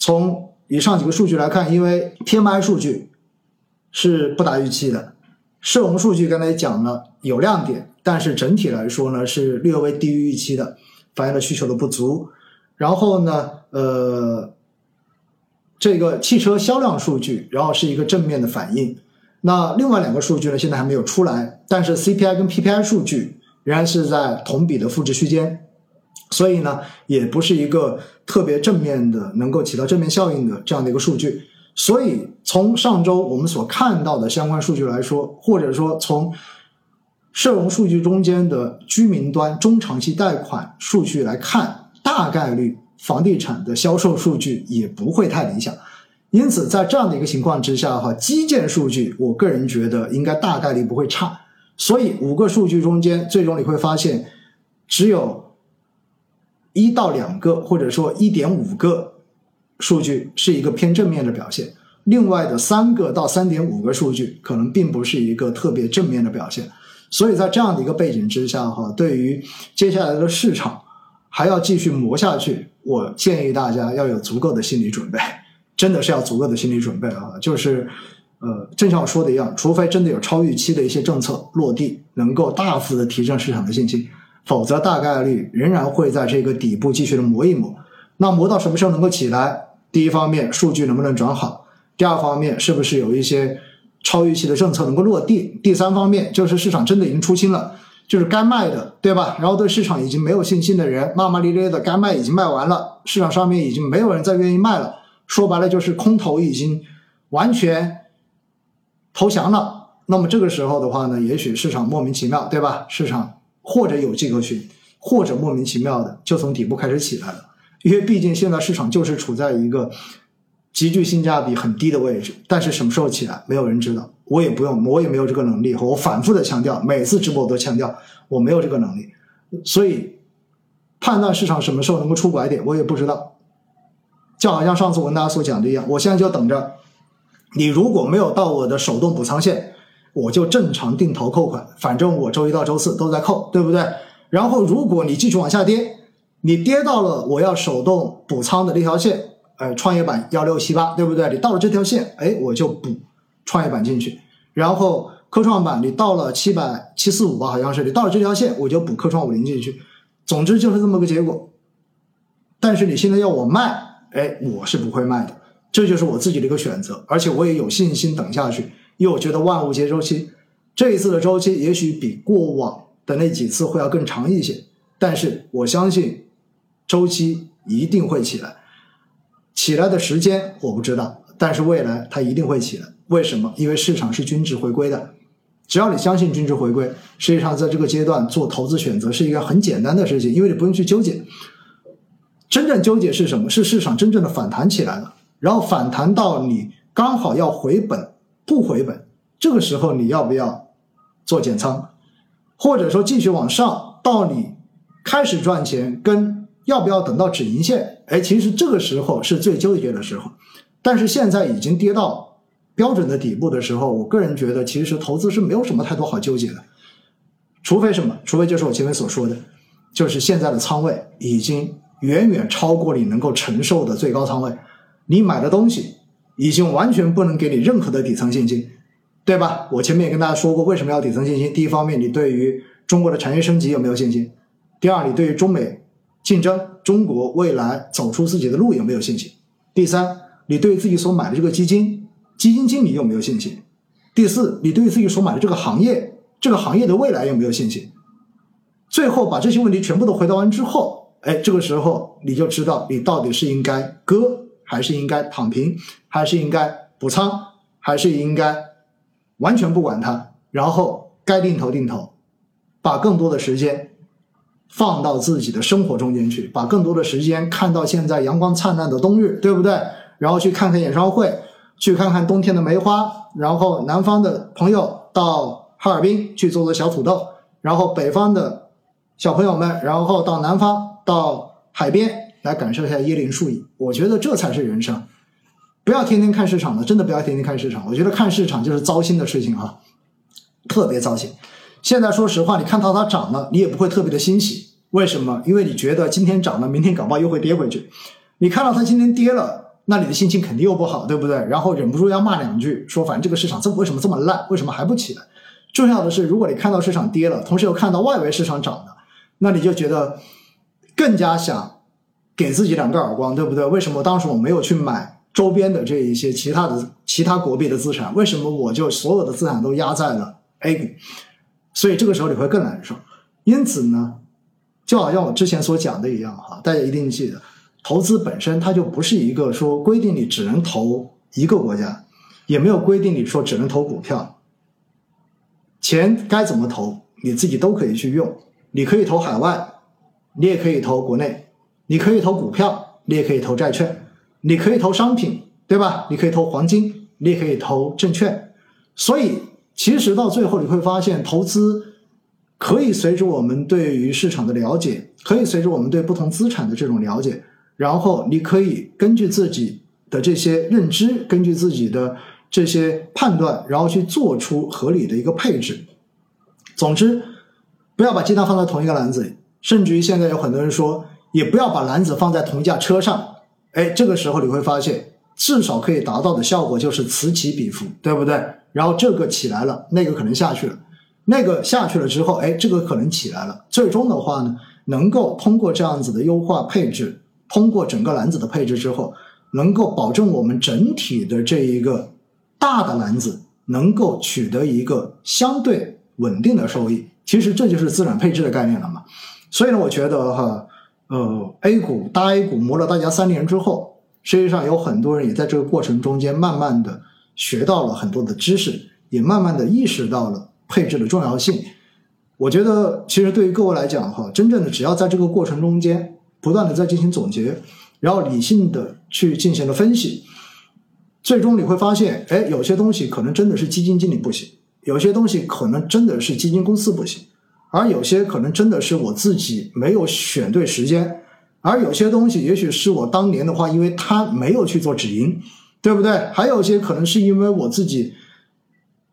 从以上几个数据来看，因为 PMI 数据是不达预期的，社融数据刚才讲了有亮点，但是整体来说呢是略微低于预期的，反映了需求的不足。然后呢，呃，这个汽车销量数据，然后是一个正面的反应。那另外两个数据呢，现在还没有出来，但是 CPI 跟 PPI 数据仍然是在同比的负值区间，所以呢，也不是一个特别正面的，能够起到正面效应的这样的一个数据。所以从上周我们所看到的相关数据来说，或者说从社融数据中间的居民端中长期贷款数据来看，大概率房地产的销售数据也不会太理想。因此，在这样的一个情况之下，哈，基建数据，我个人觉得应该大概率不会差。所以，五个数据中间，最终你会发现，只有一到两个，或者说一点五个数据是一个偏正面的表现，另外的三个到三点五个数据可能并不是一个特别正面的表现。所以在这样的一个背景之下，哈，对于接下来的市场还要继续磨下去，我建议大家要有足够的心理准备。真的是要足够的心理准备啊！就是，呃，正像我说的一样，除非真的有超预期的一些政策落地，能够大幅的提升市场的信心，否则大概率仍然会在这个底部继续的磨一磨。那磨到什么时候能够起来？第一方面，数据能不能转好？第二方面，是不是有一些超预期的政策能够落地？第三方面，就是市场真的已经出清了，就是该卖的，对吧？然后对市场已经没有信心的人，骂骂咧咧的，该卖已经卖完了，市场上面已经没有人再愿意卖了。说白了就是空头已经完全投降了，那么这个时候的话呢，也许市场莫名其妙，对吧？市场或者有迹可循，或者莫名其妙的就从底部开始起来了。因为毕竟现在市场就是处在一个极具性价比很低的位置，但是什么时候起来，没有人知道，我也不用，我也没有这个能力。我反复的强调，每次直播我都强调，我没有这个能力，所以判断市场什么时候能够出拐点，我也不知道。就好像上次我跟大家所讲的一样，我现在就等着你。如果没有到我的手动补仓线，我就正常定投扣款，反正我周一到周四都在扣，对不对？然后如果你继续往下跌，你跌到了我要手动补仓的那条线，呃，创业板幺六七八，对不对？你到了这条线，哎，我就补创业板进去。然后科创板你到了七百七四五吧，好像是你到了这条线，我就补科创五零进去。总之就是这么个结果。但是你现在要我卖。哎，我是不会卖的，这就是我自己的一个选择，而且我也有信心等下去，因为我觉得万物皆周期，这一次的周期也许比过往的那几次会要更长一些，但是我相信周期一定会起来，起来的时间我不知道，但是未来它一定会起来。为什么？因为市场是均值回归的，只要你相信均值回归，实际上在这个阶段做投资选择是一个很简单的事情，因为你不用去纠结。真正纠结是什么？是市场真正的反弹起来了，然后反弹到你刚好要回本不回本，这个时候你要不要做减仓，或者说继续往上到你开始赚钱，跟要不要等到止盈线？哎，其实这个时候是最纠结的时候。但是现在已经跌到标准的底部的时候，我个人觉得其实投资是没有什么太多好纠结的，除非什么？除非就是我前面所说的，就是现在的仓位已经。远远超过你能够承受的最高仓位，你买的东西已经完全不能给你任何的底层信心，对吧？我前面也跟大家说过，为什么要底层信心？第一方面，你对于中国的产业升级有没有信心？第二，你对于中美竞争、中国未来走出自己的路有没有信心？第三，你对自己所买的这个基金、基金经理有没有信心？第四，你对于自己所买的这个行业、这个行业的未来有没有信心？最后，把这些问题全部都回答完之后。哎，这个时候你就知道你到底是应该割，还是应该躺平，还是应该补仓，还是应该完全不管它，然后该定投定投，把更多的时间放到自己的生活中间去，把更多的时间看到现在阳光灿烂的冬日，对不对？然后去看看演唱会，去看看冬天的梅花，然后南方的朋友到哈尔滨去做做小土豆，然后北方的小朋友们，然后到南方。到海边 来感受一下椰林树影，我觉得这才是人生。不要天天看市场了，真的不要天天看市场。我觉得看市场就是糟心的事情啊，特别糟心。现在说实话，你看到它涨了，你也不会特别的欣喜。为什么？因为你觉得今天涨了，明天搞不好又会跌回去。你看到它今天跌了，那你的心情肯定又不好，对不对？然后忍不住要骂两句，说反正这个市场这为什么这么烂，为什么还不起来？重要的是，如果你看到市场跌了，同时又看到外围市场涨了，那你就觉得更加想给自己两个耳光，对不对？为什么当时我没有去买周边的这一些其他的其他国币的资产？为什么我就所有的资产都压在了 A 股？所以这个时候你会更难受。因此呢，就好像我之前所讲的一样哈，大家一定记得，投资本身它就不是一个说规定你只能投一个国家，也没有规定你说只能投股票。钱该怎么投，你自己都可以去用。你可以投海外，你也可以投国内；你可以投股票，你也可以投债券；你可以投商品，对吧？你可以投黄金，你也可以投证券。所以，其实到最后你会发现，投资可以随着我们对于市场的了解，可以随着我们对不同资产的这种了解，然后你可以根据自己的这些认知，根据自己的。这些判断，然后去做出合理的一个配置。总之，不要把鸡蛋放在同一个篮子里。甚至于现在有很多人说，也不要把篮子放在同一架车上。哎，这个时候你会发现，至少可以达到的效果就是此起彼伏，对不对？然后这个起来了，那个可能下去了；那个下去了之后，哎，这个可能起来了。最终的话呢，能够通过这样子的优化配置，通过整个篮子的配置之后，能够保证我们整体的这一个。大的篮子能够取得一个相对稳定的收益，其实这就是资产配置的概念了嘛。所以呢，我觉得哈，呃，A 股大 A 股磨了大家三年之后，实际上有很多人也在这个过程中间慢慢的学到了很多的知识，也慢慢的意识到了配置的重要性。我觉得其实对于各位来讲哈，真正的只要在这个过程中间不断的在进行总结，然后理性的去进行了分析。最终你会发现，哎，有些东西可能真的是基金经理不行，有些东西可能真的是基金公司不行，而有些可能真的是我自己没有选对时间，而有些东西也许是我当年的话，因为他没有去做止盈，对不对？还有些可能是因为我自己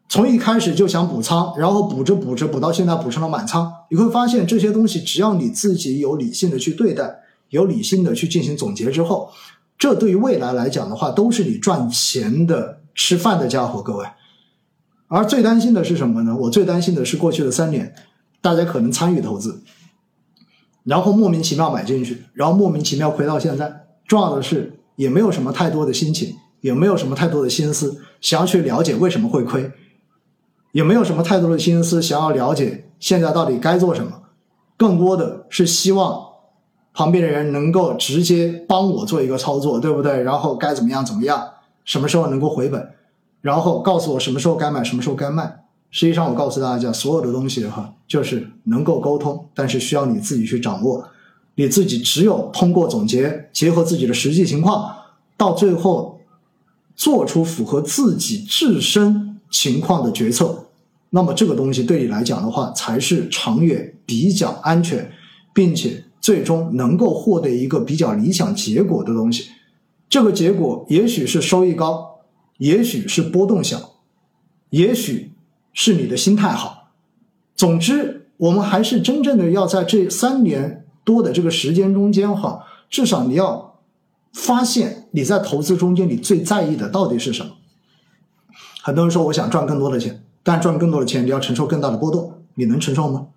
从一开始就想补仓，然后补着补着补到现在补成了满仓。你会发现这些东西，只要你自己有理性的去对待，有理性的去进行总结之后。这对于未来来讲的话，都是你赚钱的吃饭的家伙，各位。而最担心的是什么呢？我最担心的是过去的三年，大家可能参与投资，然后莫名其妙买进去，然后莫名其妙亏到现在。重要的是，也没有什么太多的心情，也没有什么太多的心思想要去了解为什么会亏，也没有什么太多的心思想要了解现在到底该做什么，更多的是希望。旁边的人能够直接帮我做一个操作，对不对？然后该怎么样怎么样，什么时候能够回本，然后告诉我什么时候该买，什么时候该卖。实际上，我告诉大家，所有的东西哈，就是能够沟通，但是需要你自己去掌握。你自己只有通过总结，结合自己的实际情况，到最后做出符合自己自身情况的决策，那么这个东西对你来讲的话，才是长远比较安全，并且。最终能够获得一个比较理想结果的东西，这个结果也许是收益高，也许是波动小，也许是你的心态好。总之，我们还是真正的要在这三年多的这个时间中间，哈，至少你要发现你在投资中间你最在意的到底是什么。很多人说我想赚更多的钱，但赚更多的钱你要承受更大的波动，你能承受吗？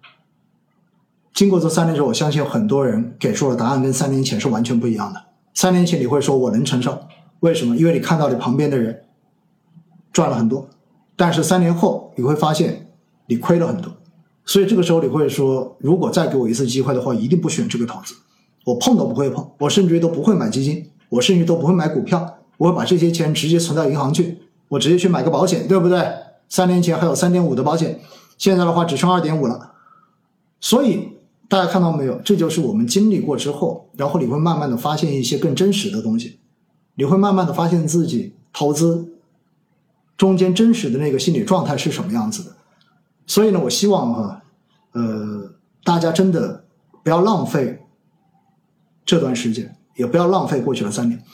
经过这三年之后，我相信很多人给出的答案跟三年前是完全不一样的。三年前你会说我能承受，为什么？因为你看到你旁边的人赚了很多，但是三年后你会发现你亏了很多，所以这个时候你会说，如果再给我一次机会的话，一定不选这个投资，我碰都不会碰，我甚至于都不会买基金，我甚至都不会买股票，我会把这些钱直接存到银行去，我直接去买个保险，对不对？三年前还有三点五的保险，现在的话只剩二点五了，所以。大家看到没有？这就是我们经历过之后，然后你会慢慢的发现一些更真实的东西，你会慢慢的发现自己投资中间真实的那个心理状态是什么样子的。所以呢，我希望哈，呃，大家真的不要浪费这段时间，也不要浪费过去的三年。